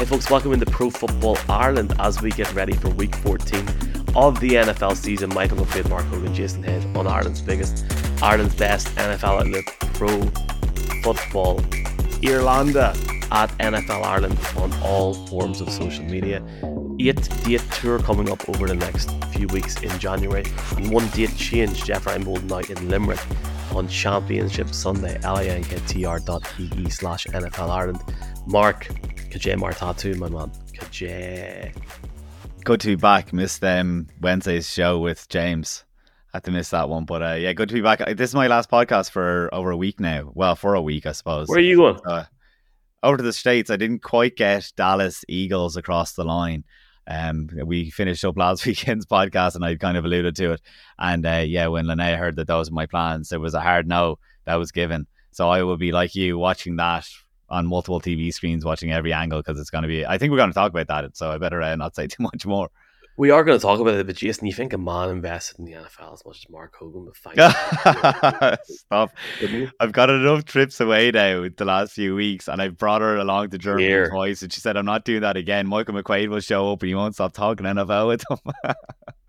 Hey folks, welcome into Pro Football Ireland as we get ready for week 14 of the NFL season. Michael McFaith, Mark Hogan, Jason Head on Ireland's biggest, Ireland's best NFL outlet, Pro Football Irlanda at NFL Ireland on all forms of social media. Eight date tour coming up over the next few weeks in January, and one date change. Jeff Reinebold night in Limerick on Championship Sunday, linktr.ee slash NFL Ireland. Mark, Kajay Martatu, my man. Kajay. Good to be back. Missed um, Wednesday's show with James. Had to miss that one, but uh, yeah, good to be back. This is my last podcast for over a week now. Well, for a week, I suppose. Where are you going? Uh, over to the states. I didn't quite get Dallas Eagles across the line. Um, we finished up last weekend's podcast, and I kind of alluded to it. And uh, yeah, when Linnea heard that those were my plans, there was a hard no that was given. So I will be like you, watching that on multiple TV screens, watching every angle because it's going to be. I think we're going to talk about that, so I better uh, not say too much more. We are going to talk about it, but Jason, you think a man invested in the NFL as much as Mark Hogan would find? Stop. I've got enough trips away now the last few weeks, and I've brought her along to Germany Here. twice, and she said, I'm not doing that again. Michael McQuaid will show up and he won't stop talking NFL with him.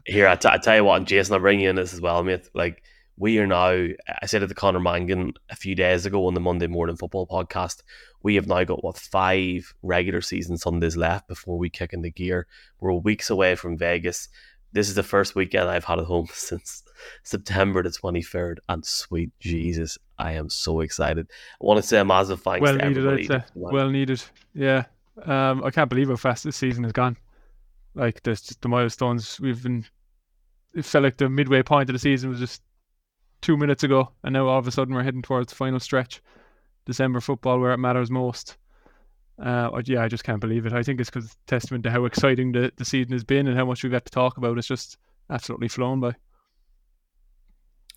Here, I, t- I tell you what, Jason, I'll bring you in this as well, mate. Like, we are now, I said it to Connor Mangan a few days ago on the Monday Morning Football podcast, we have now got what five regular season Sundays left before we kick into gear. We're weeks away from Vegas. This is the first weekend I've had at home since September the 23rd. And sweet Jesus, I am so excited. I want to say a massive thanks well to needed, everybody. Well needed. Yeah. Um, I can't believe how fast this season has gone. Like, there's just the milestones we've been. It felt like the midway point of the season was just two minutes ago, and now all of a sudden we're heading towards the final stretch. December football where it matters most. Uh, yeah, I just can't believe it. I think it's because testament to how exciting the, the season has been and how much we've had to talk about. It's just absolutely flown by.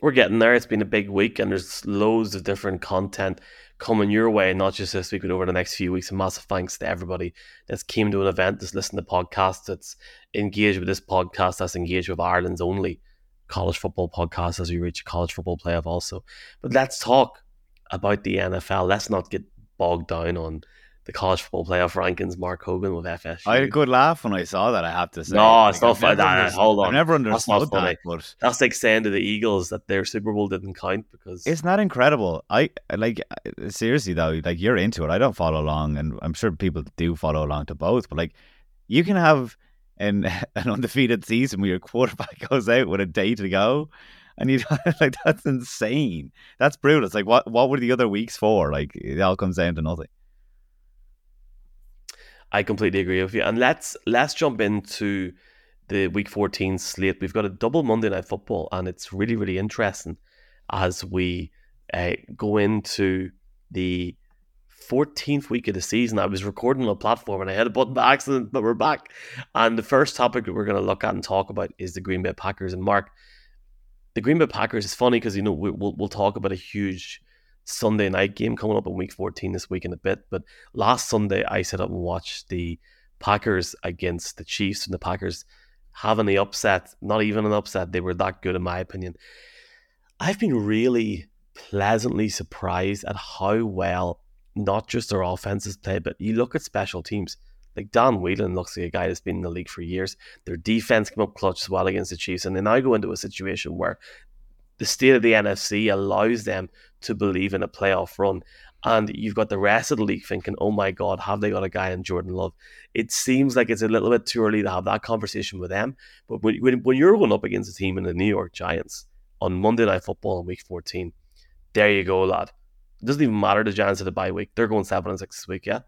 We're getting there. It's been a big week, and there's loads of different content coming your way, not just this week, but over the next few weeks. And massive thanks to everybody that's came to an event, that's listened to podcasts, that's engaged with this podcast, that's engaged with Ireland's only college football podcast as we reach college football playoff also. But let's talk about the NFL. Let's not get bogged down on the college football playoff rankings. Mark Hogan with FSU. I had a good laugh when I saw that. I have to say. No, like, it's not funny. That, hold on, I've never understood that's that. But that's like saying to the Eagles that their Super Bowl didn't count because it's not incredible. I like uh, seriously though. Like you're into it. I don't follow along, and I'm sure people do follow along to both. But like, you can have an an undefeated season where your quarterback goes out with a day to go and you like that's insane. That's brutal. It's like what what were the other weeks for? Like it all comes down to nothing. I completely agree with you. And let's let's jump into the week 14 slate. We've got a double Monday night football, and it's really, really interesting as we uh, go into the 14th week of the season. I was recording on a platform and I had a button by accident, but we're back. And the first topic that we're going to look at and talk about is the Green Bay Packers. And Mark, the Green Bay Packers is funny because you know we, will we'll talk about a huge Sunday night game coming up in Week 14 this week in a bit. But last Sunday I set up and watched the Packers against the Chiefs, and the Packers having the upset, not even an upset, they were that good in my opinion. I've been really pleasantly surprised at how well not just their offenses play, but you look at special teams. Like Dan Whelan looks like a guy that's been in the league for years. Their defense came up clutch as well against the Chiefs, and they now go into a situation where the state of the NFC allows them to believe in a playoff run. And you've got the rest of the league thinking, oh my God, have they got a guy in Jordan Love? It seems like it's a little bit too early to have that conversation with them. But when, when, when you're going up against a team in the New York Giants on Monday Night Football in week 14, there you go, lad. It doesn't even matter the Giants of the bye week. They're going 7 and 6 this week, yeah?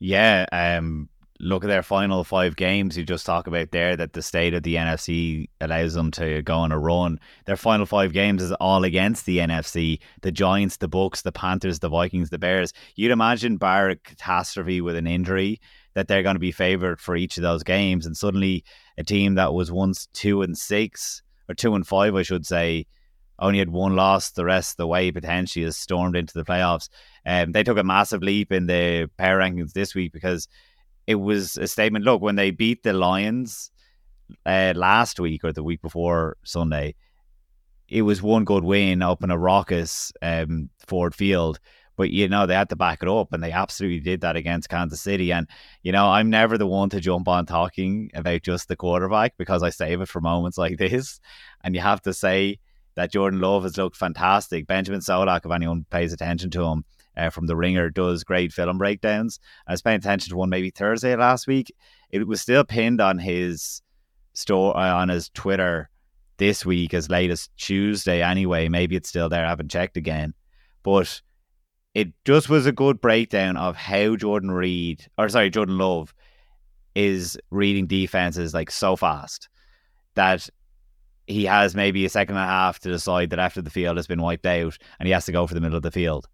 Yeah, um, look at their final five games. You just talk about there that the state of the NFC allows them to go on a run. Their final five games is all against the NFC: the Giants, the Bucks, the Panthers, the Vikings, the Bears. You'd imagine bar a catastrophe with an injury that they're going to be favored for each of those games, and suddenly a team that was once two and six or two and five, I should say. Only had one loss the rest of the way, potentially has stormed into the playoffs. Um, they took a massive leap in the power rankings this week because it was a statement. Look, when they beat the Lions uh, last week or the week before Sunday, it was one good win up in a raucous um, Ford Field. but you know they had to back it up, and they absolutely did that against Kansas City. And you know, I'm never the one to jump on talking about just the quarterback because I save it for moments like this. And you have to say that Jordan Love has looked fantastic. Benjamin Solak, if anyone pays attention to him, uh, from the Ringer does great film breakdowns. I was paying attention to one maybe Thursday last week. It was still pinned on his store uh, on his Twitter this week as late as Tuesday. Anyway, maybe it's still there. I haven't checked again, but it just was a good breakdown of how Jordan Reed or sorry Jordan Love is reading defenses like so fast that he has maybe a second and a half to decide that after the field has been wiped out and he has to go for the middle of the field.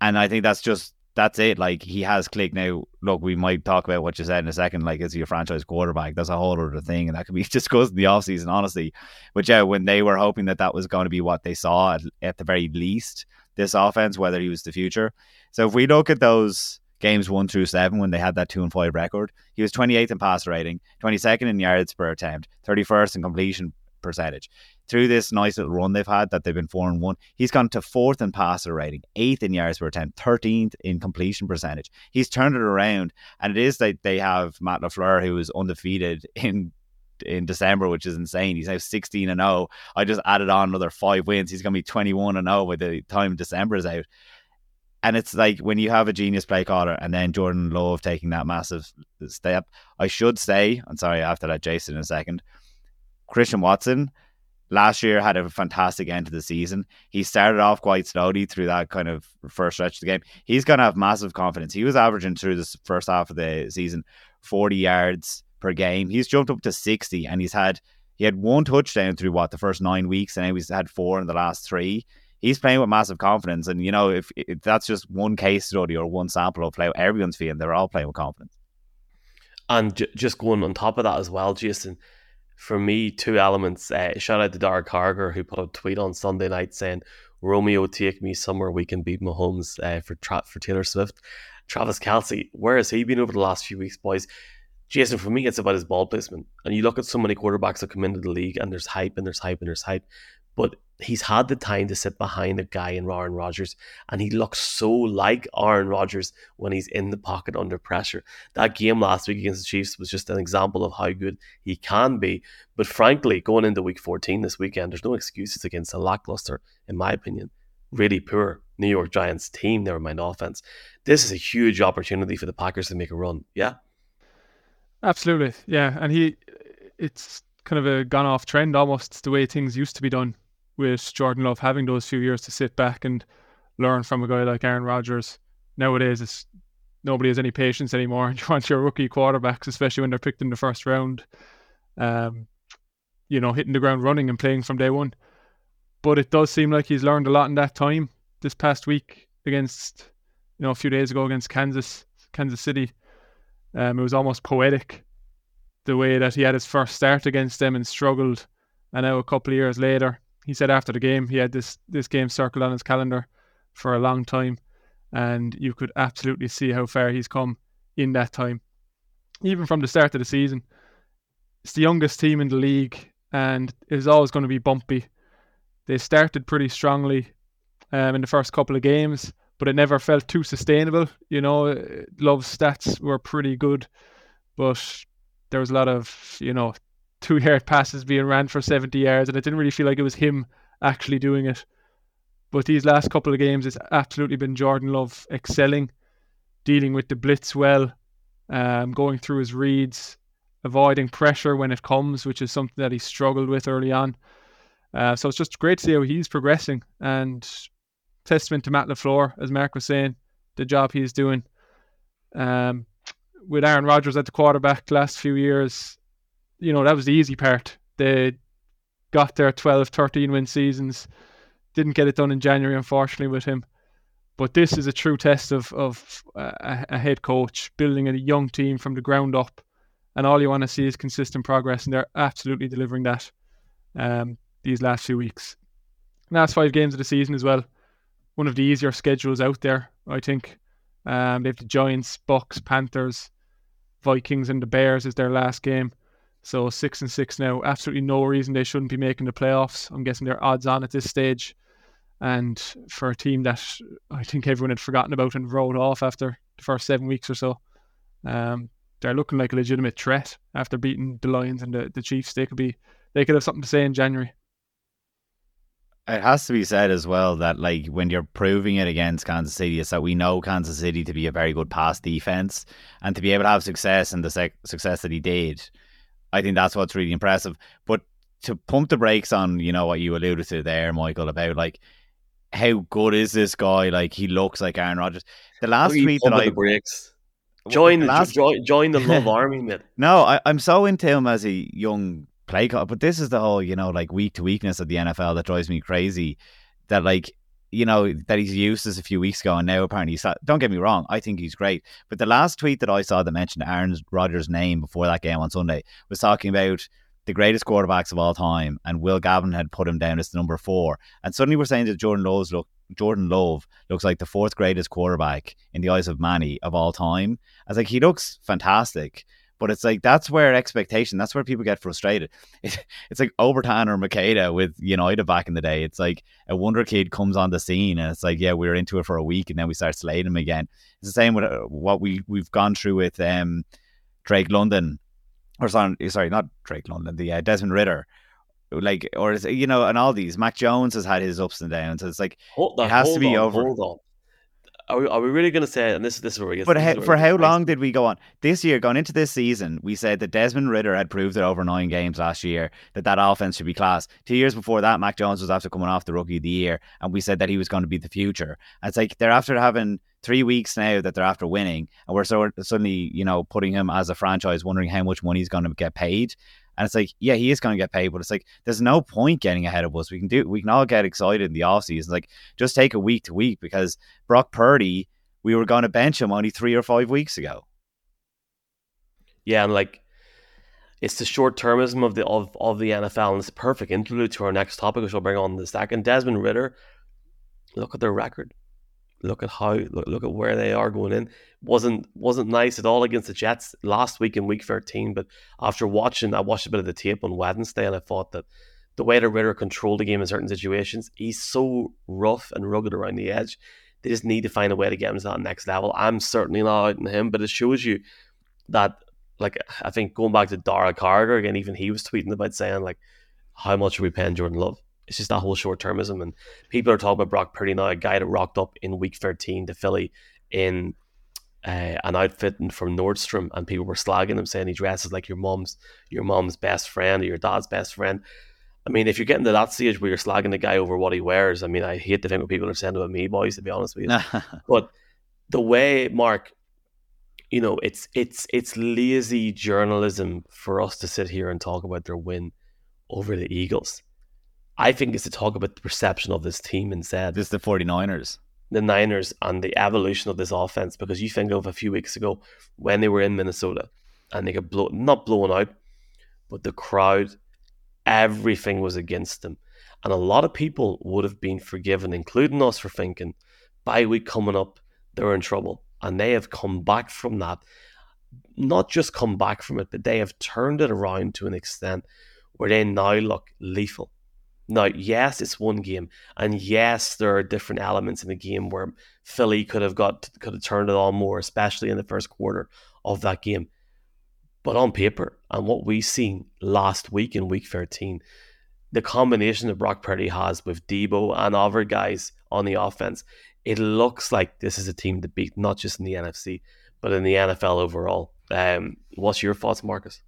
And I think that's just that's it. Like he has clicked now. Look, we might talk about what you said in a second. Like, is he a franchise quarterback? That's a whole other thing, and that could be discussed in the offseason, honestly. But yeah, when they were hoping that that was going to be what they saw at, at the very least, this offense, whether he was the future. So if we look at those games one through seven when they had that two and five record, he was 28th in passer rating, 22nd in yards per attempt, 31st in completion percentage. Through this nice little run they've had that they've been four and one, he's gone to fourth in passer rating, eighth in yards per attempt, thirteenth in completion percentage. He's turned it around, and it is that they have Matt Lafleur who is undefeated in in December, which is insane. He's now 16 and 0. I just added on another five wins. He's going to be 21 and 0 by the time December is out. And it's like when you have a genius play caller and then Jordan Love taking that massive step. I should say, I'm sorry, to let Jason in a second. Christian Watson last year had a fantastic end to the season. He started off quite slowly through that kind of first stretch of the game. He's going to have massive confidence. He was averaging through this first half of the season 40 yards per game. He's jumped up to 60 and he's had he had one touchdown through what the first 9 weeks and now he's had four in the last 3. He's playing with massive confidence and you know if, if that's just one case study or one sample of how everyone's feeling, they're all playing with confidence. And j- just going on top of that as well, Jason, for me, two elements. Uh, shout out to Derek Carger who put a tweet on Sunday night saying, "Romeo, take me somewhere we can beat Mahomes uh, for tra- for Taylor Swift." Travis Kelce, where has he been over the last few weeks, boys? Jason, for me, it's about his ball placement. And you look at so many quarterbacks that come into the league, and there's hype, and there's hype, and there's hype. But he's had the time to sit behind a guy in Aaron Rodgers, and he looks so like Aaron Rodgers when he's in the pocket under pressure. That game last week against the Chiefs was just an example of how good he can be. But frankly, going into week 14 this weekend, there's no excuses against a lackluster, in my opinion, really poor New York Giants team, never mind offense. This is a huge opportunity for the Packers to make a run. Yeah. Absolutely. Yeah. And he, it's kind of a gone off trend almost the way things used to be done with Jordan Love having those few years to sit back and learn from a guy like Aaron Rodgers. Nowadays, it's nobody has any patience anymore. And you want your rookie quarterbacks, especially when they're picked in the first round, um, you know, hitting the ground running and playing from day one. But it does seem like he's learned a lot in that time. This past week against, you know, a few days ago against Kansas, Kansas City, um, it was almost poetic the way that he had his first start against them and struggled, and now a couple of years later, he said after the game he had this this game circled on his calendar for a long time, and you could absolutely see how far he's come in that time. Even from the start of the season, it's the youngest team in the league, and it is always going to be bumpy. They started pretty strongly um, in the first couple of games, but it never felt too sustainable. You know, Love's stats were pretty good, but there was a lot of you know two yard passes being ran for 70 yards, and it didn't really feel like it was him actually doing it. But these last couple of games, it's absolutely been Jordan Love excelling, dealing with the blitz well, um, going through his reads, avoiding pressure when it comes, which is something that he struggled with early on. Uh, so it's just great to see how he's progressing, and testament to Matt Lafleur, as Mark was saying, the job he's doing. Um, with Aaron Rodgers at the quarterback the last few years, you know, that was the easy part. They got their 12, 13 win seasons. Didn't get it done in January, unfortunately, with him. But this is a true test of, of a, a head coach building a young team from the ground up. And all you want to see is consistent progress. And they're absolutely delivering that um, these last few weeks. Last five games of the season as well. One of the easier schedules out there, I think. Um, they have the Giants, Bucks, Panthers, Vikings, and the Bears is their last game. So six and six now. Absolutely no reason they shouldn't be making the playoffs. I'm guessing they're odds on at this stage. And for a team that I think everyone had forgotten about and wrote off after the first seven weeks or so, um, they're looking like a legitimate threat after beating the Lions and the, the Chiefs. They could be they could have something to say in January. It has to be said as well that like when you're proving it against Kansas City, it's that we know Kansas City to be a very good pass defense, and to be able to have success and the sec- success that he did, I think that's what's really impressive. But to pump the brakes on, you know what you alluded to there, Michael, about like how good is this guy? Like he looks like Aaron Rodgers. The last tweet that I breaks. Join the, last... join, join the love army, man. No, I, I'm so into him as a young play call. But this is the whole, you know, like week to weakness of the NFL that drives me crazy. That like, you know, that he's used this a few weeks ago and now apparently he's don't get me wrong, I think he's great. But the last tweet that I saw that mentioned Aaron Rodgers' name before that game on Sunday was talking about the greatest quarterbacks of all time, and Will Gavin had put him down as the number four. And suddenly we're saying that Jordan Love's look Jordan Love looks like the fourth greatest quarterback in the eyes of Manny of all time. I was like, he looks fantastic. But it's like that's where expectation, that's where people get frustrated. It, it's like Obertan or Macheda with United back in the day. It's like a wonder kid comes on the scene and it's like, yeah, we are into it for a week and then we start slaying him again. It's the same with uh, what we we've gone through with um, Drake London, or sorry, sorry, not Drake London, the uh, Desmond Ridder like or you know and all these mac jones has had his ups and downs it's like it has to be over hold on are we, are we really going to say, and this, this is where we get But how, for how long did we go on? This year, going into this season, we said that Desmond Ridder had proved it over nine games last year that that offense should be class. Two years before that, Mac Jones was after coming off the rookie of the year, and we said that he was going to be the future. And it's like they're after having three weeks now that they're after winning, and we're so suddenly, you know, putting him as a franchise, wondering how much money he's going to get paid. And it's like, yeah, he is going to get paid, but it's like, there's no point getting ahead of us. We can do, we can all get excited in the offseason. Like, just take a week to week because Brock Purdy we were going to bench him only three or five weeks ago. Yeah, and like it's the short termism of the of, of the NFL, and it's a perfect interlude to our next topic, which I'll bring on the second. Desmond Ridder, look at their record. Look at how look, look at where they are going in. wasn't wasn't nice at all against the Jets last week in Week 13. But after watching, I watched a bit of the tape on Wednesday, and I thought that the way that Ridder controlled the game in certain situations, he's so rough and rugged around the edge. They just need to find a way to get him to that next level. I'm certainly not out on him, but it shows you that, like, I think going back to Dara Carter again, even he was tweeting about saying, like, how much are we paying Jordan Love? It's just that whole short termism. And people are talking about Brock Purdy now, a guy that rocked up in week 13 to Philly in uh, an outfit from Nordstrom, and people were slagging him, saying he dresses like your mom's your mom's best friend or your dad's best friend. I mean, if you're getting to that stage where you're slagging the guy over what he wears, I mean, I hate to think what people are saying about me, boys. To be honest with you, but the way Mark, you know, it's it's it's lazy journalism for us to sit here and talk about their win over the Eagles. I think it's to talk about the perception of this team instead. This is the 49ers. The Niners and the evolution of this offense, because you think of a few weeks ago when they were in Minnesota and they got blown, not blown out, but the crowd everything was against them. And a lot of people would have been forgiven, including us, for thinking, by week coming up, they're in trouble. And they have come back from that. Not just come back from it, but they have turned it around to an extent where they now look lethal. Now, yes, it's one game, and yes, there are different elements in the game where Philly could have got could have turned it on more, especially in the first quarter of that game. But on paper, and what we've seen last week in week 13, the combination that Brock Purdy has with Deebo and other guys on the offense, it looks like this is a team to beat, not just in the NFC, but in the NFL overall. Um, what's your thoughts, Marcus?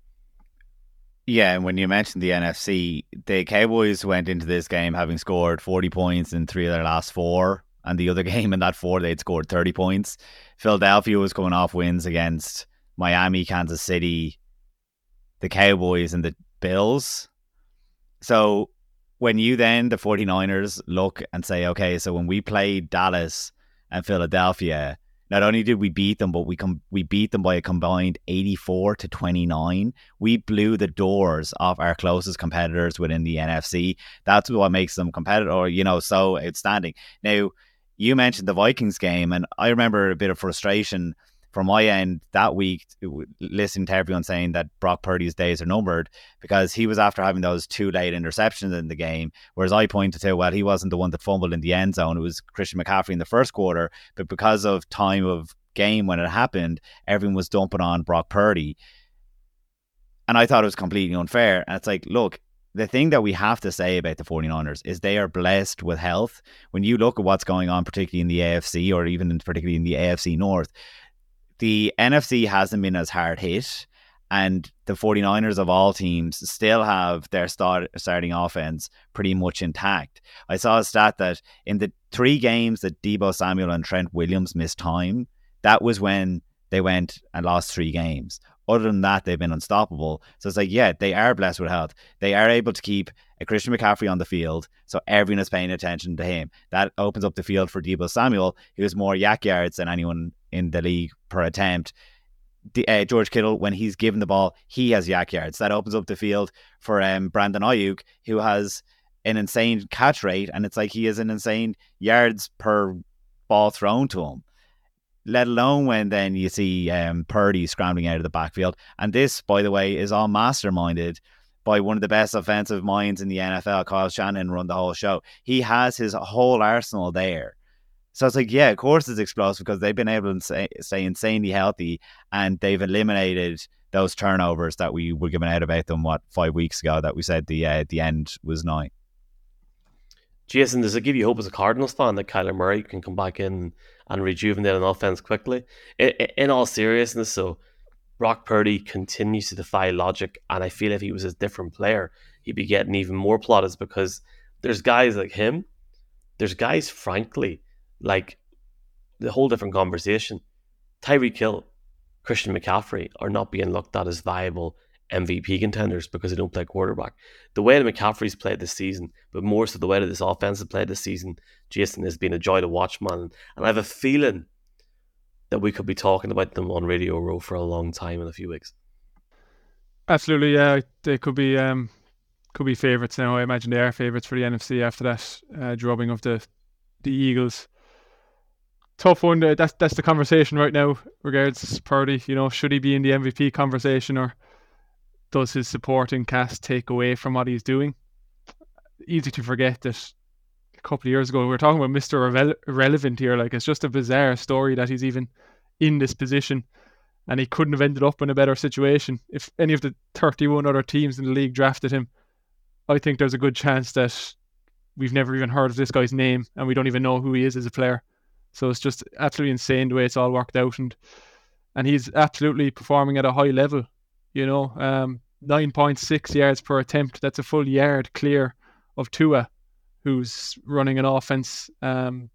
Yeah, and when you mentioned the NFC, the Cowboys went into this game having scored 40 points in three of their last four, and the other game in that four, they'd scored 30 points. Philadelphia was coming off wins against Miami, Kansas City, the Cowboys, and the Bills. So when you then, the 49ers, look and say, okay, so when we played Dallas and Philadelphia, not only did we beat them, but we com- we beat them by a combined 84 to 29. We blew the doors off our closest competitors within the NFC. That's what makes them competitive, or you know, so outstanding. Now, you mentioned the Vikings game, and I remember a bit of frustration from my end that week, listening to everyone saying that Brock Purdy's days are numbered because he was after having those two late interceptions in the game. Whereas I pointed to, well, he wasn't the one that fumbled in the end zone. It was Christian McCaffrey in the first quarter. But because of time of game when it happened, everyone was dumping on Brock Purdy. And I thought it was completely unfair. And it's like, look, the thing that we have to say about the 49ers is they are blessed with health. When you look at what's going on, particularly in the AFC or even in, particularly in the AFC North, the NFC hasn't been as hard hit. And the 49ers of all teams still have their start, starting offense pretty much intact. I saw a stat that in the three games that Deebo Samuel and Trent Williams missed time, that was when they went and lost three games. Other than that, they've been unstoppable. So it's like, yeah, they are blessed with health. They are able to keep a Christian McCaffrey on the field, so everyone is paying attention to him. That opens up the field for Deebo Samuel, who has more YAC yards than anyone in the league per attempt. The, uh, George Kittle, when he's given the ball, he has YAC yards. That opens up the field for um, Brandon Aiyuk, who has an insane catch rate, and it's like he has an insane yards per ball thrown to him let alone when then you see um, Purdy scrambling out of the backfield. And this, by the way, is all masterminded by one of the best offensive minds in the NFL, Kyle Shanahan, run the whole show. He has his whole arsenal there. So it's like, yeah, of course it's explosive because they've been able to stay, insanely healthy and they've eliminated those turnovers that we were given out about them, what, five weeks ago that we said the uh, the end was nine. Jason, does it give you hope as a Cardinals fan that Kyler Murray can come back in and rejuvenate an offense quickly. In, in all seriousness, so Brock Purdy continues to defy logic, and I feel if he was a different player, he'd be getting even more plaudits because there's guys like him. There's guys, frankly, like the whole different conversation. Tyreek Hill, Christian McCaffrey are not being looked at as viable MVP contenders because they don't play quarterback. The way that McCaffrey's played this season, but more so the way that this offense has played this season, Jason has been a joy to watch, man. And I have a feeling that we could be talking about them on Radio Row for a long time in a few weeks. Absolutely, yeah. They could be um, could be favourites now. I imagine they are favourites for the NFC after that uh, drubbing of the the Eagles. Tough one. That's that's the conversation right now. Regards Purdy, you know, should he be in the MVP conversation or does his supporting cast take away from what he's doing? Easy to forget that a couple of years ago we were talking about Mr. Irrele- Irrelevant here. Like it's just a bizarre story that he's even in this position and he couldn't have ended up in a better situation. If any of the 31 other teams in the league drafted him, I think there's a good chance that we've never even heard of this guy's name and we don't even know who he is as a player. So it's just absolutely insane the way it's all worked out and and he's absolutely performing at a high level. You know, um, 9.6 yards per attempt. That's a full yard clear of Tua, who's running an offense um,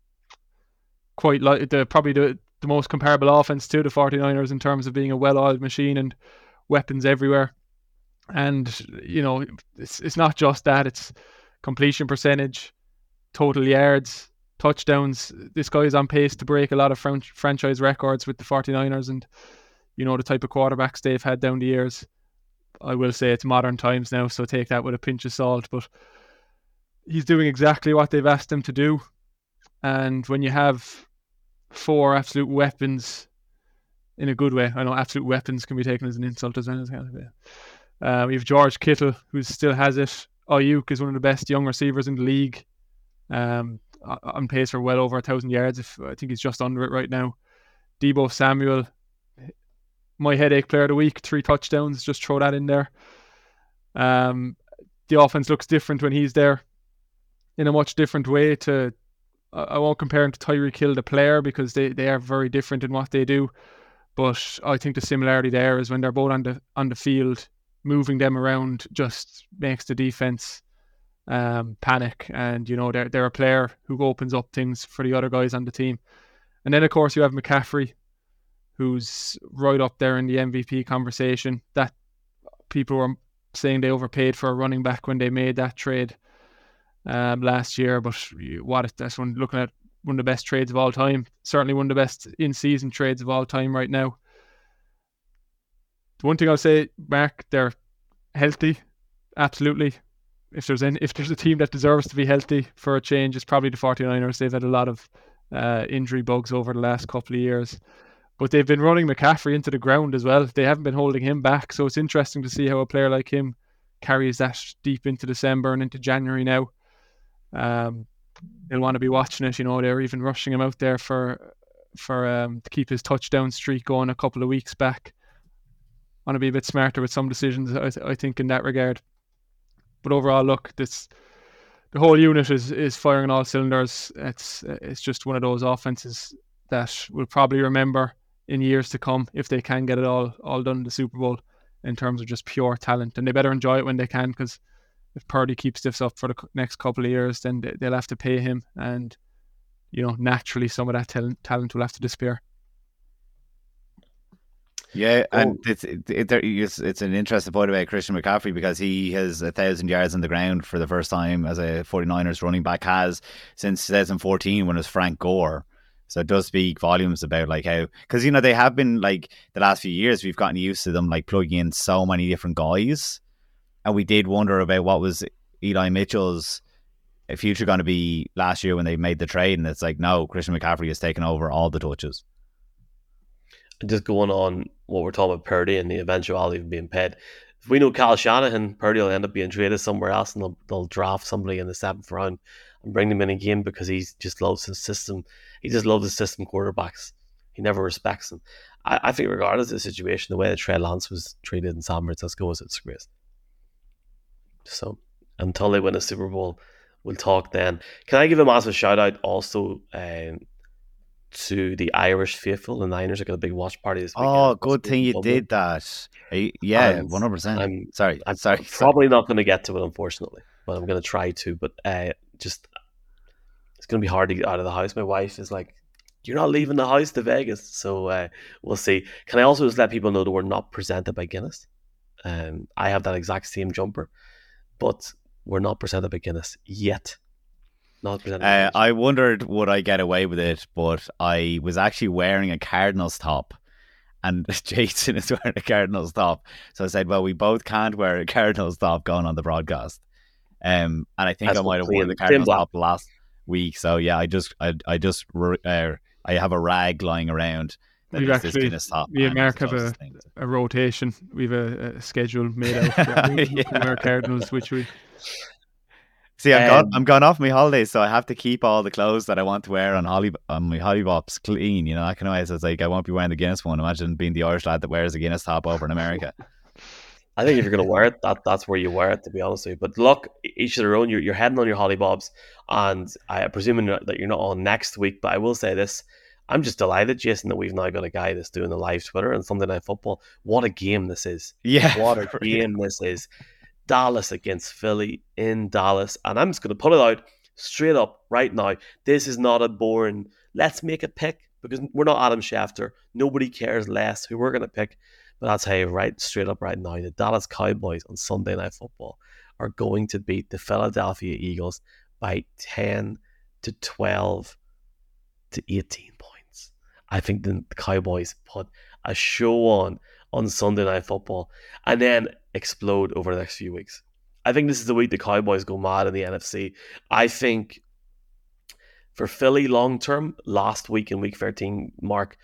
quite like the probably the, the most comparable offense to the 49ers in terms of being a well-oiled machine and weapons everywhere. And you know, it's it's not just that; it's completion percentage, total yards, touchdowns. This guy is on pace to break a lot of fran- franchise records with the 49ers and you know the type of quarterbacks they've had down the years. I will say it's modern times now, so take that with a pinch of salt. But he's doing exactly what they've asked him to do. And when you have four absolute weapons in a good way, I know absolute weapons can be taken as an insult as well. Um, you have George Kittle, who still has it. Aiyuk is one of the best young receivers in the league. Um, on pace for well over a thousand yards. If I think he's just under it right now. Deebo Samuel my headache player of the week, three touchdowns. Just throw that in there. Um, the offense looks different when he's there, in a much different way. To I won't compare him to Tyreek Hill, the player, because they, they are very different in what they do. But I think the similarity there is when they're both on the on the field, moving them around just makes the defense um, panic. And you know they're they're a player who opens up things for the other guys on the team. And then of course you have McCaffrey, who's right up there in the MVP conversation. That people were saying they overpaid for a running back when they made that trade um, last year. But what that's one looking at one of the best trades of all time. Certainly one of the best in-season trades of all time right now. The one thing I'll say, Mark, they're healthy, absolutely. If there's any, if there's a team that deserves to be healthy for a change, it's probably the 49ers. They've had a lot of uh, injury bugs over the last couple of years. But they've been running McCaffrey into the ground as well. They haven't been holding him back, so it's interesting to see how a player like him carries that deep into December and into January now. Um, they'll want to be watching it. You know, they're even rushing him out there for for um, to keep his touchdown streak going a couple of weeks back. Want to be a bit smarter with some decisions, I, I think, in that regard. But overall, look, this the whole unit is is firing on all cylinders. It's it's just one of those offenses that we'll probably remember in years to come if they can get it all all done in the Super Bowl in terms of just pure talent. And they better enjoy it when they can because if Purdy keeps this up for the next couple of years, then they'll have to pay him, and you know naturally some of that talent talent will have to disappear. Yeah, oh. and oh. it's, it, it's it's an interesting point about Christian McCaffrey because he has a thousand yards on the ground for the first time as a 49ers running back has since 2014 when it was Frank Gore. So it does speak volumes about like how because you know they have been like the last few years we've gotten used to them like plugging in so many different guys, and we did wonder about what was Eli Mitchell's future going to be last year when they made the trade, and it's like no, Christian McCaffrey has taken over all the touches. Just going on what we're talking about Purdy and the eventuality of being paid. If we know Kyle Shanahan, Purdy will end up being traded somewhere else and they'll, they'll draft somebody in the seventh round and bring them in again because he just loves his system. He just loves his system quarterbacks. He never respects them. I, I think, regardless of the situation, the way that Trey Lance was treated in San Francisco was a disgrace. So, until they win a Super Bowl, we'll talk then. Can I give a massive shout out also um, to the Irish faithful. The Niners are got a big watch party this weekend. Oh, good thing you did that. Yeah, one hundred percent. I'm sorry. I'm sorry. Probably not going to get to it, unfortunately, but I'm going to try to. But uh, just it's going to be hard to get out of the house. My wife is like, "You're not leaving the house to Vegas," so uh, we'll see. Can I also just let people know that we're not presented by Guinness? Um, I have that exact same jumper, but we're not presented by Guinness yet. Not uh, I wondered would I get away with it, but I was actually wearing a Cardinals top, and Jason is wearing a Cardinals top. So I said, "Well, we both can't wear a Cardinals top going on the broadcast." Um, and I think That's I might have worn the Cardinals top last week. So yeah, I just, I, I just, uh, I have a rag lying around. We've actually, we America have a, a, rotation. We've a, a schedule made out. yeah. Wear Cardinals, which we See, I'm um, gone. I'm gone off my holidays, so I have to keep all the clothes that I want to wear on Holly on my Hollybops clean. You know, I can always it's like I won't be wearing the Guinness one. Imagine being the Irish lad that wears a Guinness top over in America. I think if you're going to wear it, that that's where you wear it. To be honest with you, but look, each of their own. You're, you're heading on your holly Hollybobs, and I presume that you're not on next week. But I will say this: I'm just delighted, Jason, that we've now got a guy that's doing the live Twitter and Sunday Night Football. What a game this is! Yeah, what a game this is. Dallas against Philly in Dallas. And I'm just going to put it out straight up right now. This is not a boring, let's make a pick because we're not Adam Schefter. Nobody cares less who we're going to pick. But I'll tell you right straight up right now the Dallas Cowboys on Sunday Night Football are going to beat the Philadelphia Eagles by 10 to 12 to 18 points. I think the Cowboys put a show on on Sunday Night Football and then explode over the next few weeks. I think this is the week the Cowboys go mad in the NFC. I think for Philly long term, last week in week 13, Mark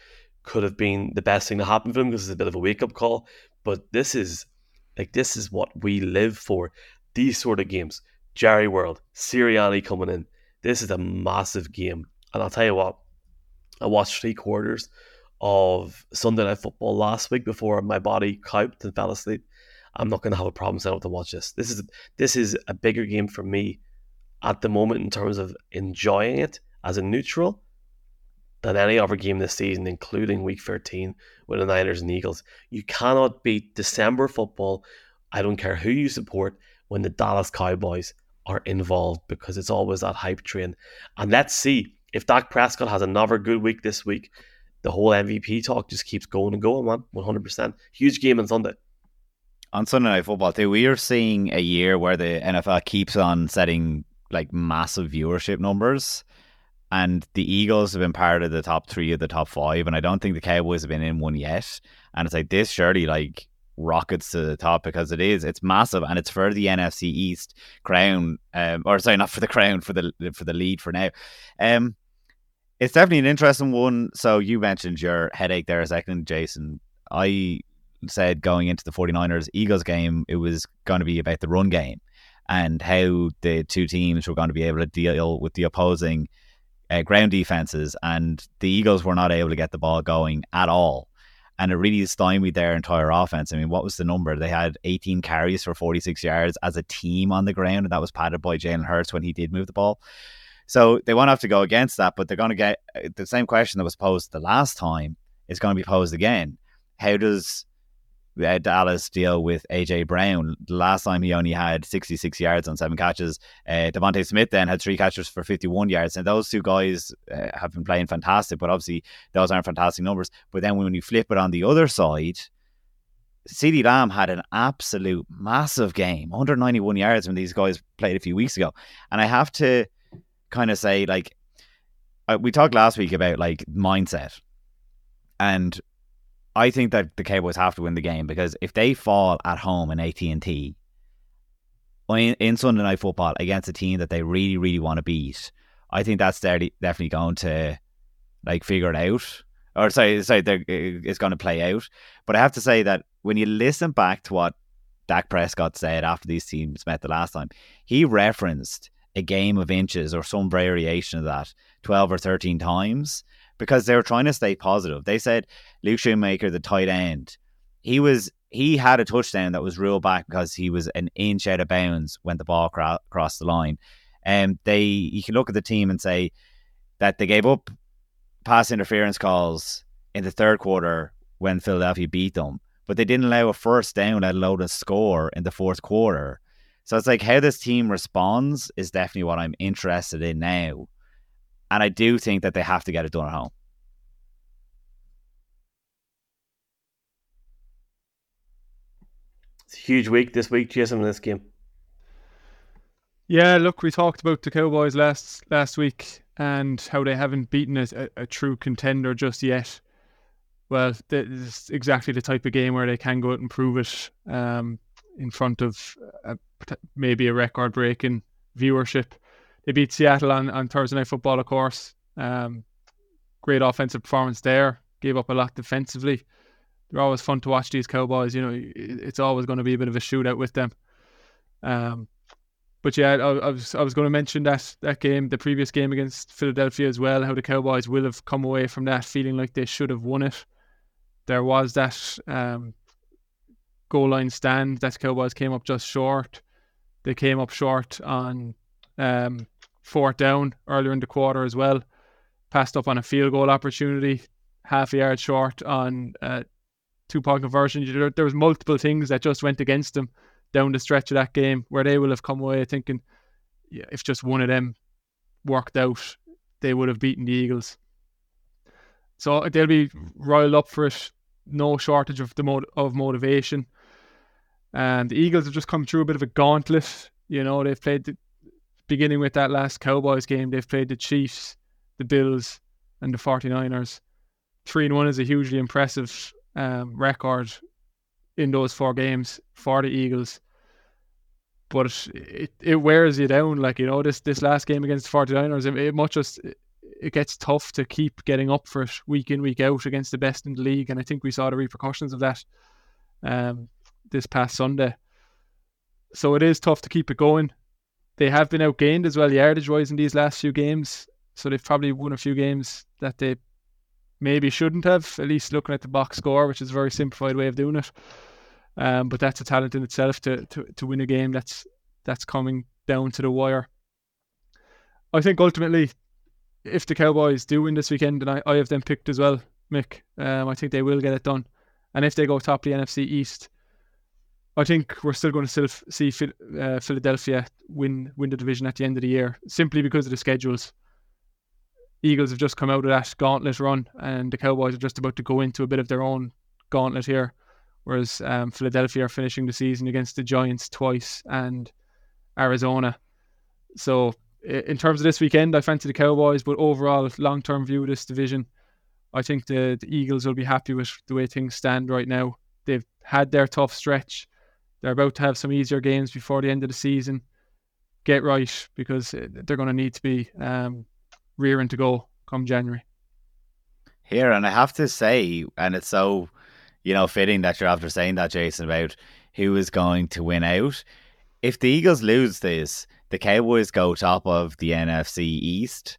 could have been the best thing to happen for them because it's a bit of a wake up call. But this is like this is what we live for. These sort of games. Jerry World, Sirianni coming in. This is a massive game. And I'll tell you what, I watched three quarters of Sunday Night Football last week before my body coped and fell asleep. I'm not going to have a problem setting up to watch this. This is this is a bigger game for me at the moment in terms of enjoying it as a neutral than any other game this season, including Week 13 with the Niners and Eagles. You cannot beat December football. I don't care who you support when the Dallas Cowboys are involved because it's always that hype train. And let's see if Dak Prescott has another good week this week the whole MVP talk just keeps going and going, man. 100%. Huge game on Sunday. On Sunday Night Football, too, we are seeing a year where the NFL keeps on setting like massive viewership numbers. And the Eagles have been part of the top three of the top five. And I don't think the Cowboys have been in one yet. And it's like this surely like rockets to the top because it is it's massive and it's for the NFC East crown um or sorry not for the crown for the for the lead for now um it's definitely an interesting one. So you mentioned your headache there a second, Jason. I said going into the 49ers Eagles game, it was going to be about the run game and how the two teams were going to be able to deal with the opposing uh, ground defenses. And the Eagles were not able to get the ball going at all. And it really stymied their entire offense. I mean, what was the number? They had 18 carries for 46 yards as a team on the ground, and that was padded by Jalen Hurts when he did move the ball. So they won't have to go against that, but they're going to get uh, the same question that was posed the last time is going to be posed again. How does uh, Dallas deal with AJ Brown? Last time he only had 66 yards on seven catches. Uh, DeVonta Smith then had three catches for 51 yards, and those two guys uh, have been playing fantastic. But obviously, those aren't fantastic numbers. But then when you flip it on the other side, CeeDee Lamb had an absolute massive game, 191 yards when these guys played a few weeks ago, and I have to kind of say like uh, we talked last week about like mindset, and I think that the Cowboys have to win the game because if they fall at home in AT and T in, Sunday Night Football against a team that they really really want to beat, I think that's definitely going to like figure it out. Or sorry, sorry, it's going to play out. But I have to say that when you listen back to what Dak Prescott said after these teams met the last time, he referenced a game of inches or some variation of that 12 or 13 times because they were trying to stay positive. They said Luke Schoonmaker, the tight end, he was he had a touchdown that was ruled back because he was an inch out of bounds when the ball cro- crossed the line. And they you can look at the team and say that they gave up pass interference calls in the third quarter when Philadelphia beat them, but they didn't allow a first down, let alone a score in the fourth quarter. So it's like how this team responds is definitely what I'm interested in now. And I do think that they have to get it done at home. It's a huge week this week, Jason, in this game. Yeah, look, we talked about the Cowboys last last week and how they haven't beaten a, a, a true contender just yet. Well, this is exactly the type of game where they can go out and prove it. Um, in front of a, maybe a record breaking viewership. They beat Seattle on, on Thursday Night Football, of course. Um, great offensive performance there. Gave up a lot defensively. They're always fun to watch these Cowboys. You know, it's always going to be a bit of a shootout with them. Um, but yeah, I, I, was I was going to mention that that game, the previous game against Philadelphia as well. How the Cowboys will have come away from that feeling like they should have won it. There was that um, goal line stand that Cowboys came up just short. They came up short on um, fourth down earlier in the quarter as well. Passed up on a field goal opportunity, half a yard short on a two point conversion. There, was multiple things that just went against them down the stretch of that game where they will have come away thinking, yeah, if just one of them worked out, they would have beaten the Eagles. So they'll be riled up for it. No shortage of the mo- of motivation. And the Eagles have just come through a bit of a gauntlet. You know, they've played, beginning with that last Cowboys game, they've played the Chiefs, the Bills, and the 49ers. 3 and 1 is a hugely impressive um, record in those four games for the Eagles. But it, it wears you down. Like, you know, this, this last game against the 49ers, it, it much just it gets tough to keep getting up for it week in, week out against the best in the league. And I think we saw the repercussions of that. Um, this past Sunday. So it is tough to keep it going. They have been outgained as well, yardage wise, in these last few games. So they've probably won a few games that they maybe shouldn't have, at least looking at the box score, which is a very simplified way of doing it. Um, but that's a talent in itself to, to, to win a game that's that's coming down to the wire. I think ultimately, if the Cowboys do win this weekend, and I, I have them picked as well, Mick, um, I think they will get it done. And if they go top the NFC East, I think we're still going to still see uh, Philadelphia win win the division at the end of the year simply because of the schedules. Eagles have just come out of that gauntlet run, and the Cowboys are just about to go into a bit of their own gauntlet here. Whereas um, Philadelphia are finishing the season against the Giants twice and Arizona. So in terms of this weekend, I fancy the Cowboys, but overall, long term view of this division, I think the, the Eagles will be happy with the way things stand right now. They've had their tough stretch they're about to have some easier games before the end of the season. Get right because uh, they're going to need to be um, rearing to go come January. Here, and I have to say, and it's so, you know, fitting that you're after saying that, Jason, about who is going to win out. If the Eagles lose this, the Cowboys go top of the NFC East,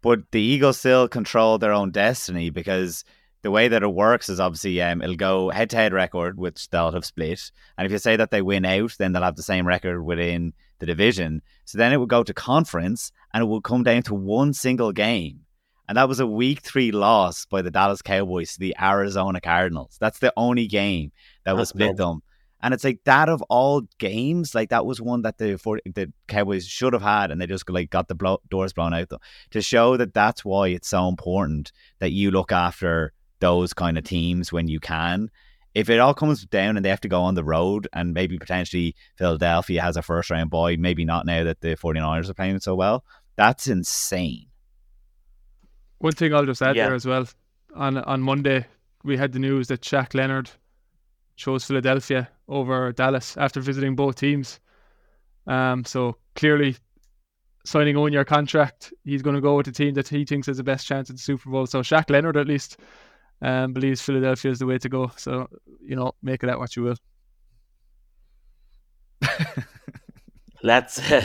but the Eagles still control their own destiny because the way that it works is obviously um, it'll go head to head record, which they'll have split. And if you say that they win out, then they'll have the same record within the division. So then it would go to conference and it will come down to one single game. And that was a week three loss by the Dallas Cowboys to the Arizona Cardinals. That's the only game that will split them. And it's like that of all games, like that was one that the the Cowboys should have had, and they just like got the blow, doors blown out them to show that that's why it's so important that you look after those kind of teams when you can. If it all comes down and they have to go on the road and maybe potentially Philadelphia has a first round boy, maybe not now that the 49ers are playing so well, that's insane. One thing I'll just add yeah. there as well. On on Monday, we had the news that Shaq Leonard chose Philadelphia over Dallas after visiting both teams. Um, so clearly, signing on your contract, he's going to go with the team that he thinks has the best chance at the Super Bowl. So Shaq Leonard, at least, um, believes Philadelphia is the way to go. So you know, make of that what you will. let's uh,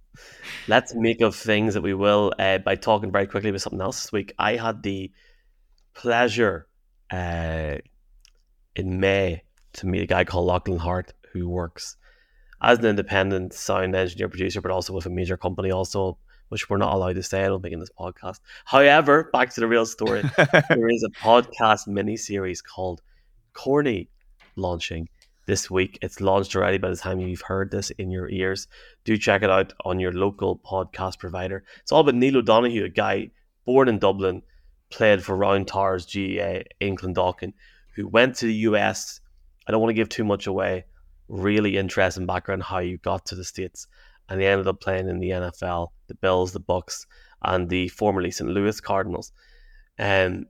let's make of things that we will uh, by talking very quickly about something else this week. I had the pleasure uh, in May to meet a guy called Lachlan Hart who works as an independent sound engineer producer, but also with a major company, also which we're not allowed to say, I don't think, in this podcast. However, back to the real story. there is a podcast mini series called Corny launching this week. It's launched already by the time you've heard this in your ears. Do check it out on your local podcast provider. It's all about Neil O'Donoghue, a guy born in Dublin, played for Round Towers GAA in Clondalkin, who went to the US. I don't want to give too much away. Really interesting background how you got to the States and he ended up playing in the NFL, the Bills, the Bucks, and the formerly St. Louis Cardinals. Um,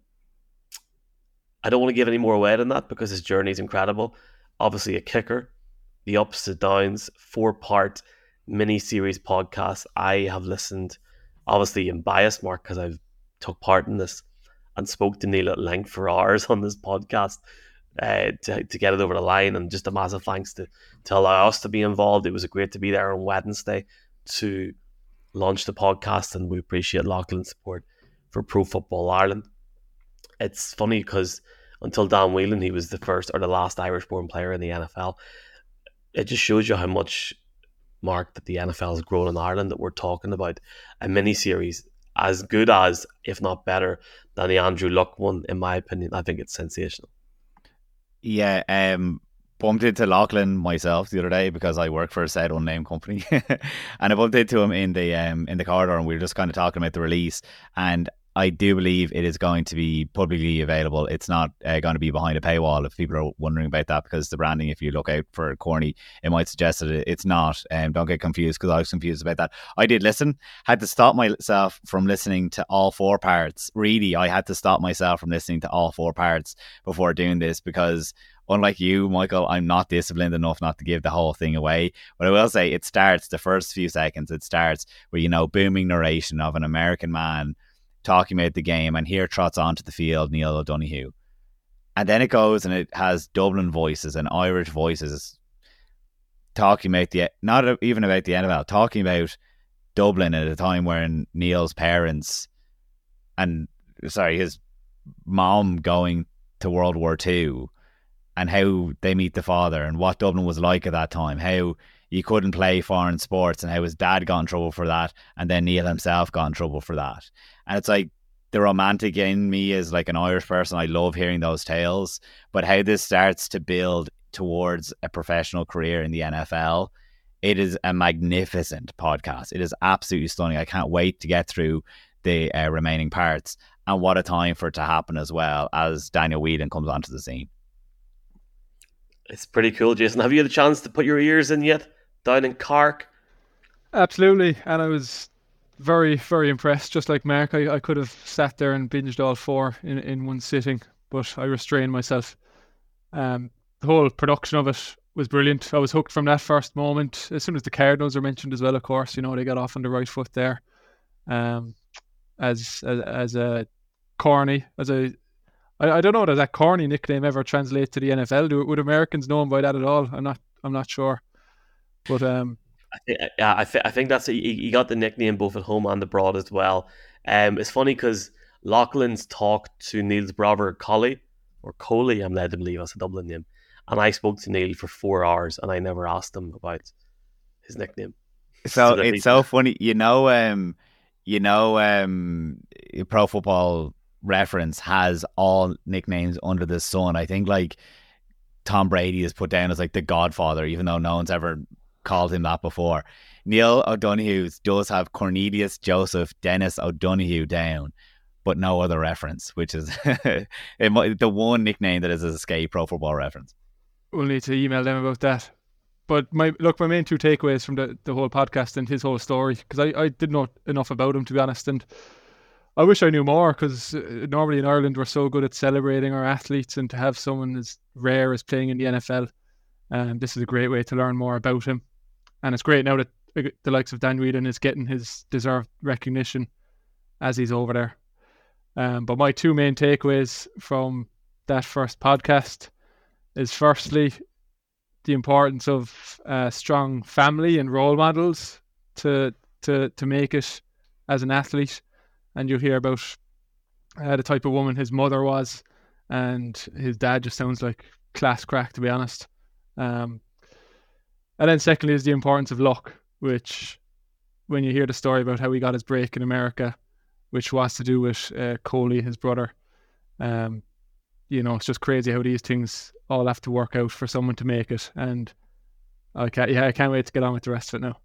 I don't want to give any more away than that because his journey is incredible. Obviously, a kicker, the ups, the downs, four part mini series podcast. I have listened, obviously in bias mark because I've took part in this and spoke to Neil at length for hours on this podcast uh, to, to get it over the line. And just a massive thanks to, to allow us to be involved. It was great to be there on Wednesday to launch the podcast, and we appreciate Lachlan's support for Pro Football Ireland. It's funny because until Dan Whelan, he was the first or the last Irish born player in the NFL. It just shows you how much, Mark, that the NFL has grown in Ireland, that we're talking about a mini series as good as, if not better, than the Andrew Luck one, in my opinion. I think it's sensational. Yeah, um, bumped into Lachlan myself the other day because I work for a said unnamed company, and I bumped into him in the um in the corridor, and we were just kind of talking about the release. And I do believe it is going to be publicly available. It's not uh, going to be behind a paywall. If people are wondering about that, because the branding, if you look out for corny, it might suggest that it's not. Um, don't get confused because I was confused about that. I did listen. Had to stop myself from listening to all four parts. Really, I had to stop myself from listening to all four parts before doing this because unlike you, Michael, I'm not disciplined enough not to give the whole thing away. But I will say it starts the first few seconds, it starts with, you know, booming narration of an American man talking about the game, and here trots onto the field Neil O'Donoghue. And then it goes and it has Dublin voices and Irish voices talking about the not even about the NFL, talking about Dublin at a time when Neil's parents and sorry, his mom going to World War Two and how they meet the father and what Dublin was like at that time, how you couldn't play foreign sports and how his dad got in trouble for that and then Neil himself got in trouble for that. And it's like the romantic in me is like an Irish person. I love hearing those tales. But how this starts to build towards a professional career in the NFL, it is a magnificent podcast. It is absolutely stunning. I can't wait to get through the uh, remaining parts. And what a time for it to happen as well as Daniel Whelan comes onto the scene. It's pretty cool, Jason. Have you had a chance to put your ears in yet down in Cork? Absolutely. And I was very, very impressed. Just like Mark, I, I could have sat there and binged all four in, in one sitting, but I restrained myself. Um, the whole production of it was brilliant. I was hooked from that first moment. As soon as the Cardinals are mentioned as well, of course, you know, they got off on the right foot there. Um, as as, as a corny as a I, don't know does that corny nickname ever translate to the NFL? Do would Americans know him by that at all? I'm not I'm not sure, but um. I think, yeah, I, th- I think that's he, he got the nickname both at home and abroad as well. Um, it's funny because Lachlan's talked to Neil's brother Collie or Coley, I'm led to believe that's a Dublin name, and I spoke to Neil for four hours and I never asked him about his nickname. So it's so funny, you know. Um, you know, um, Pro Football Reference has all nicknames under the sun. I think like Tom Brady is put down as like the Godfather, even though no one's ever called him that before. Neil O'Donoghue does have Cornelius Joseph Dennis O'Donoghue down, but no other reference, which is the one nickname that is a escape Pro Football Reference. We'll need to email them about that. But my look, my main two takeaways from the, the whole podcast and his whole story, because I, I didn't know enough about him to be honest, and I wish I knew more because uh, normally in Ireland we're so good at celebrating our athletes, and to have someone as rare as playing in the NFL, um, this is a great way to learn more about him. And it's great now that uh, the likes of Dan Whelan is getting his deserved recognition as he's over there. Um, but my two main takeaways from that first podcast is firstly the importance of uh, strong family and role models to to to make it as an athlete, and you'll hear about uh, the type of woman his mother was, and his dad just sounds like class crack to be honest. Um, and then secondly is the importance of luck, which when you hear the story about how he got his break in America, which was to do with uh, Coley, his brother, um, you know, it's just crazy how these things all have to work out for someone to make it. And I can't, yeah, I can't wait to get on with the rest of it now.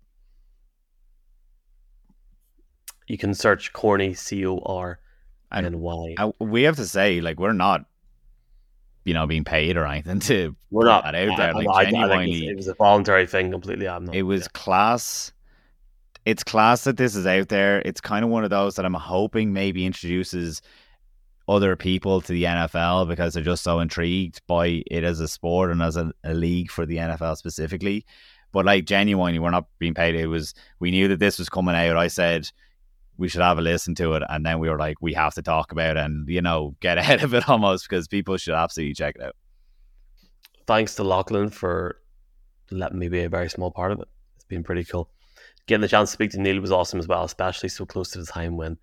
You can search Corny C O R and Y. We have to say, like, we're not, you know, being paid or anything to we're not that out there. I, Like, I, I genuinely, think it was a voluntary thing completely. I'm not, it was yeah. class. It's class that this is out there. It's kind of one of those that I'm hoping maybe introduces other people to the NFL because they're just so intrigued by it as a sport and as a, a league for the NFL specifically. But like genuinely, we're not being paid. It was we knew that this was coming out. I said we should have a listen to it, and then we were like, we have to talk about it and you know get ahead of it almost because people should absolutely check it out. Thanks to Lachlan for letting me be a very small part of it. It's been pretty cool. Getting the chance to speak to Neil was awesome as well, especially so close to the time when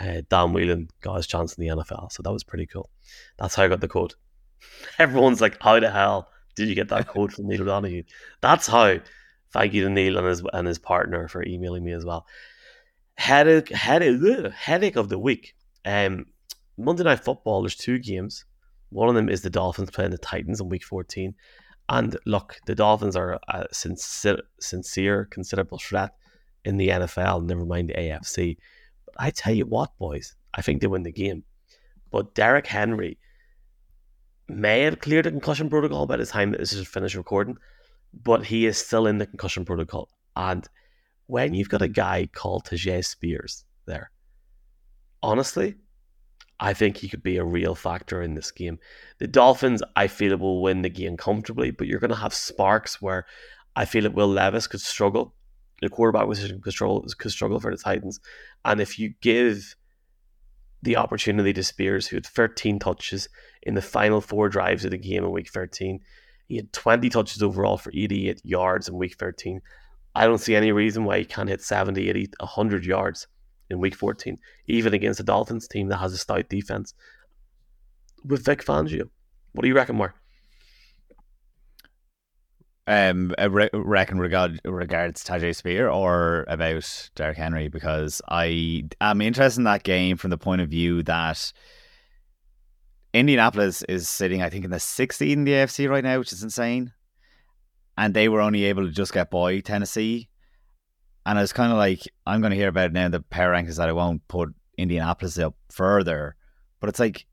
uh, Dan Whelan got his chance in the NFL. So that was pretty cool. That's how I got the quote. Everyone's like, how the hell did you get that quote from Neil O'Donoghue? That's how. Thank you to Neil and his and his partner for emailing me as well. Headache, headache, headache of the week. Um, Monday Night Football. There's two games. One of them is the Dolphins playing the Titans in Week 14. And look, the Dolphins are a sincere, sincere, considerable threat in the NFL. Never mind the AFC. But I tell you what, boys, I think they win the game. But Derrick Henry may have cleared the concussion protocol by the time this is finished recording, but he is still in the concussion protocol. And when you've got a guy called Tyjae Spears there, honestly, I think he could be a real factor in this game. The Dolphins, I feel, will win the game comfortably, but you're going to have sparks where I feel it. Will Levis could struggle. The quarterback position could struggle, could struggle for the Titans. And if you give the opportunity to Spears, who had 13 touches in the final four drives of the game in week 13, he had 20 touches overall for 88 yards in week 13. I don't see any reason why he can't hit 70, 80, 100 yards in week 14, even against a Dolphins team that has a stout defense with Vic Fangio. What do you reckon, Mark? Um, I re- reckon regard regards Tyjae Spear or about Derrick Henry because I am interested in that game from the point of view that Indianapolis is sitting, I think, in the 60 in the AFC right now, which is insane, and they were only able to just get by Tennessee, and I was kind of like, I'm going to hear about it now the power rankings that I won't put Indianapolis up further, but it's like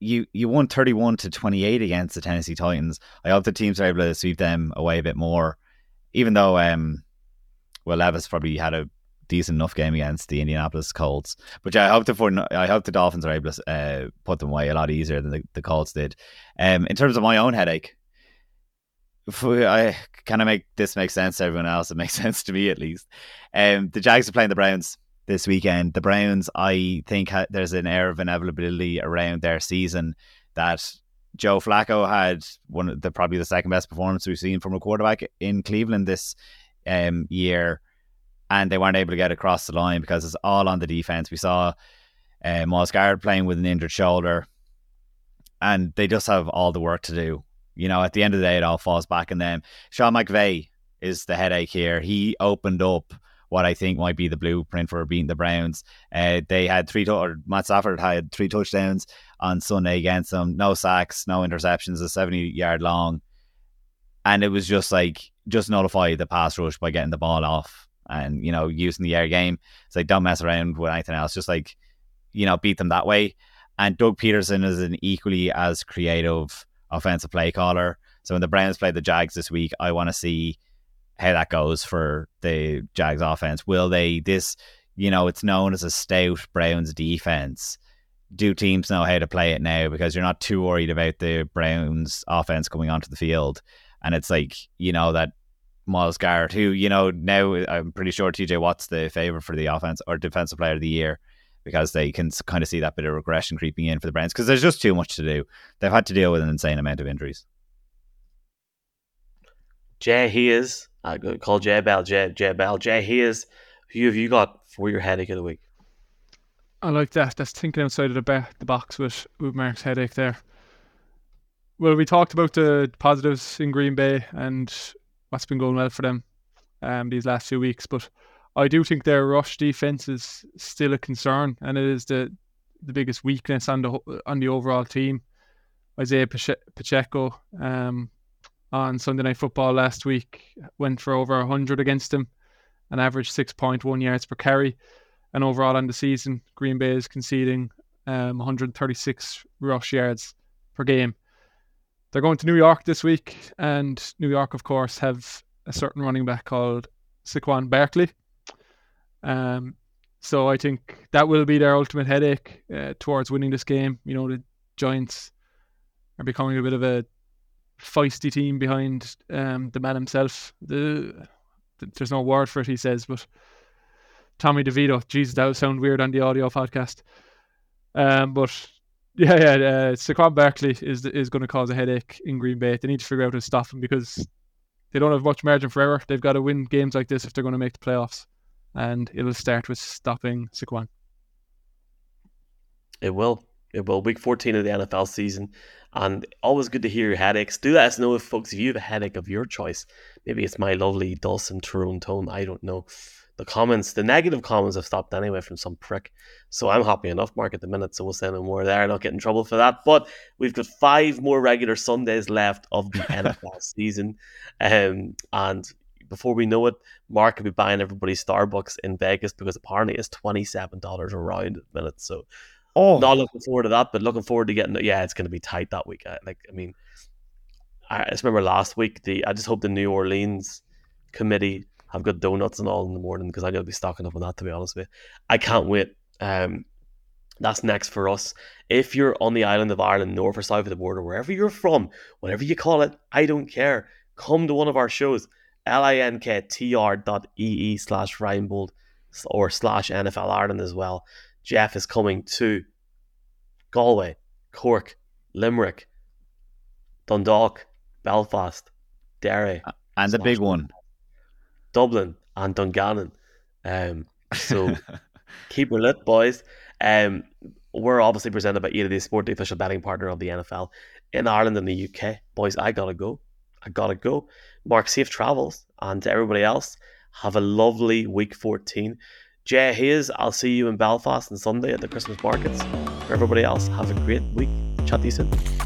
you you won 31 to 28 against the Tennessee Titans. I hope the teams are able to sweep them away a bit more, even though um, well Levis probably had a decent enough game against the Indianapolis Colts. But yeah, I hope the I hope the Dolphins are able to uh, put them away a lot easier than the, the Colts did. Um, in terms of my own headache, I kind of make this make sense to everyone else. It makes sense to me at least. Um, the Jags are playing the Browns this weekend. The Browns, I think, ha- there's an air of inevitability around their season that Joe Flacco had one of the probably the second best performance we've seen from a quarterback in Cleveland this um, year, and they weren't able to get across the line because it's all on the defense. We saw uh, Garrett playing with an injured shoulder, and they just have all the work to do. You know, at the end of the day, it all falls back on them. Sean McVay is the headache here. He opened up what I think might be the blueprint for beating the Browns. Uh, they had three, to- Matt Stafford had three touchdowns on Sunday against them, no sacks, no interceptions, a 70 yard long. And it was just like, just nullify the pass rush by getting the ball off and, you know, using the air game. It's like, don't mess around with anything else. Just like, you know, beat them that way. And Doug Pederson is an equally as creative offensive play caller. So when the Browns play the Jags this week, I want to see how that goes for the Jags offense. Will they this you know, it's known as a stout Browns defense. Do teams know how to play it now? Because you're not too worried about the Browns offense coming onto the field. And it's like, you know, that Myles Garrett, who, you know, now I'm pretty sure TJ Watt's the favorite for the offense or defensive player of the year because they can kind of see that bit of regression creeping in for the Browns because there's just too much to do. They've had to deal with an insane amount of injuries. Jay, he is. I call Jay Bell. Jay, Jay Bell. Jay, he is. Who have you got for your headache of the week? I like that. That's thinking outside of the, ba- the box with, with Mark's headache there. Well, we talked about the positives in Green Bay and what's been going well for them um, these last few weeks, but I do think their rush defense is still a concern, and it is the the biggest weakness on the on the overall team. Isaiah Pacheco um, on Sunday Night Football last week went for over 100 against him, an average 6.1 yards per carry. And overall on the season, Green Bay is conceding um, 136 rush yards per game. They're going to New York this week, and New York, of course, have a certain running back called Saquon Barkley. Um, so I think that will be their ultimate headache uh, towards winning this game. You know, the Giants are becoming a bit of a feisty team behind um, the man himself. The, the, there's no word for it, he says, but Tommy DeVito. Jesus, that would sound weird on the audio podcast. Um, but yeah, yeah, uh, Saquon Barkley is is going to cause a headache in Green Bay. They need to figure out how to stop him because they don't have much margin for error. They've got to win games like this if they're going to make the playoffs and it'll start with stopping Saquon. It will. It will. Week 14 of the NFL season. And always good to hear your headaches. Do let us know if folks, if you have a headache of your choice. Maybe it's my lovely dulcet Tyrone tone. I don't know. The comments, the negative comments have stopped anyway from some prick. So I'm happy enough, Mark, at the minute. So we'll send them more there. Not get in trouble for that. But we've got five more regular Sundays left of the NFL season. Um, and before we know it, Mark will be buying everybody Starbucks in Vegas because apparently it's twenty seven dollars a round at the minute. So, oh, not looking forward to that, but looking forward to getting. Yeah, it's going to be tight that week. I, Like, I mean, I just remember last week. The I just hope the New Orleans committee have got donuts and all in the morning because I got to be stocking up on that. To be honest with you, I can't wait. Um, that's next for us. If you're on the island of Ireland, north or south of the border, wherever you're from, whatever you call it, I don't care. Come to one of our shows linktr ee slash Reinebold or slash NFL Ireland as well. Jeff is coming to Galway, Cork, Limerick, Dundalk, Belfast, Derry, and the big one, Dublin and Dungannon. Um, so keep it lit, boys. Um, we're obviously presented by EA Sport, the official betting partner of the NFL in Ireland and the UK. Boys, I gotta go. I gotta go. Mark, safe travels, and to everybody else, have a lovely week 14. Jay Hayes, I'll see you in Belfast on Sunday at the Christmas markets. For everybody else, have a great week. Chat to you soon.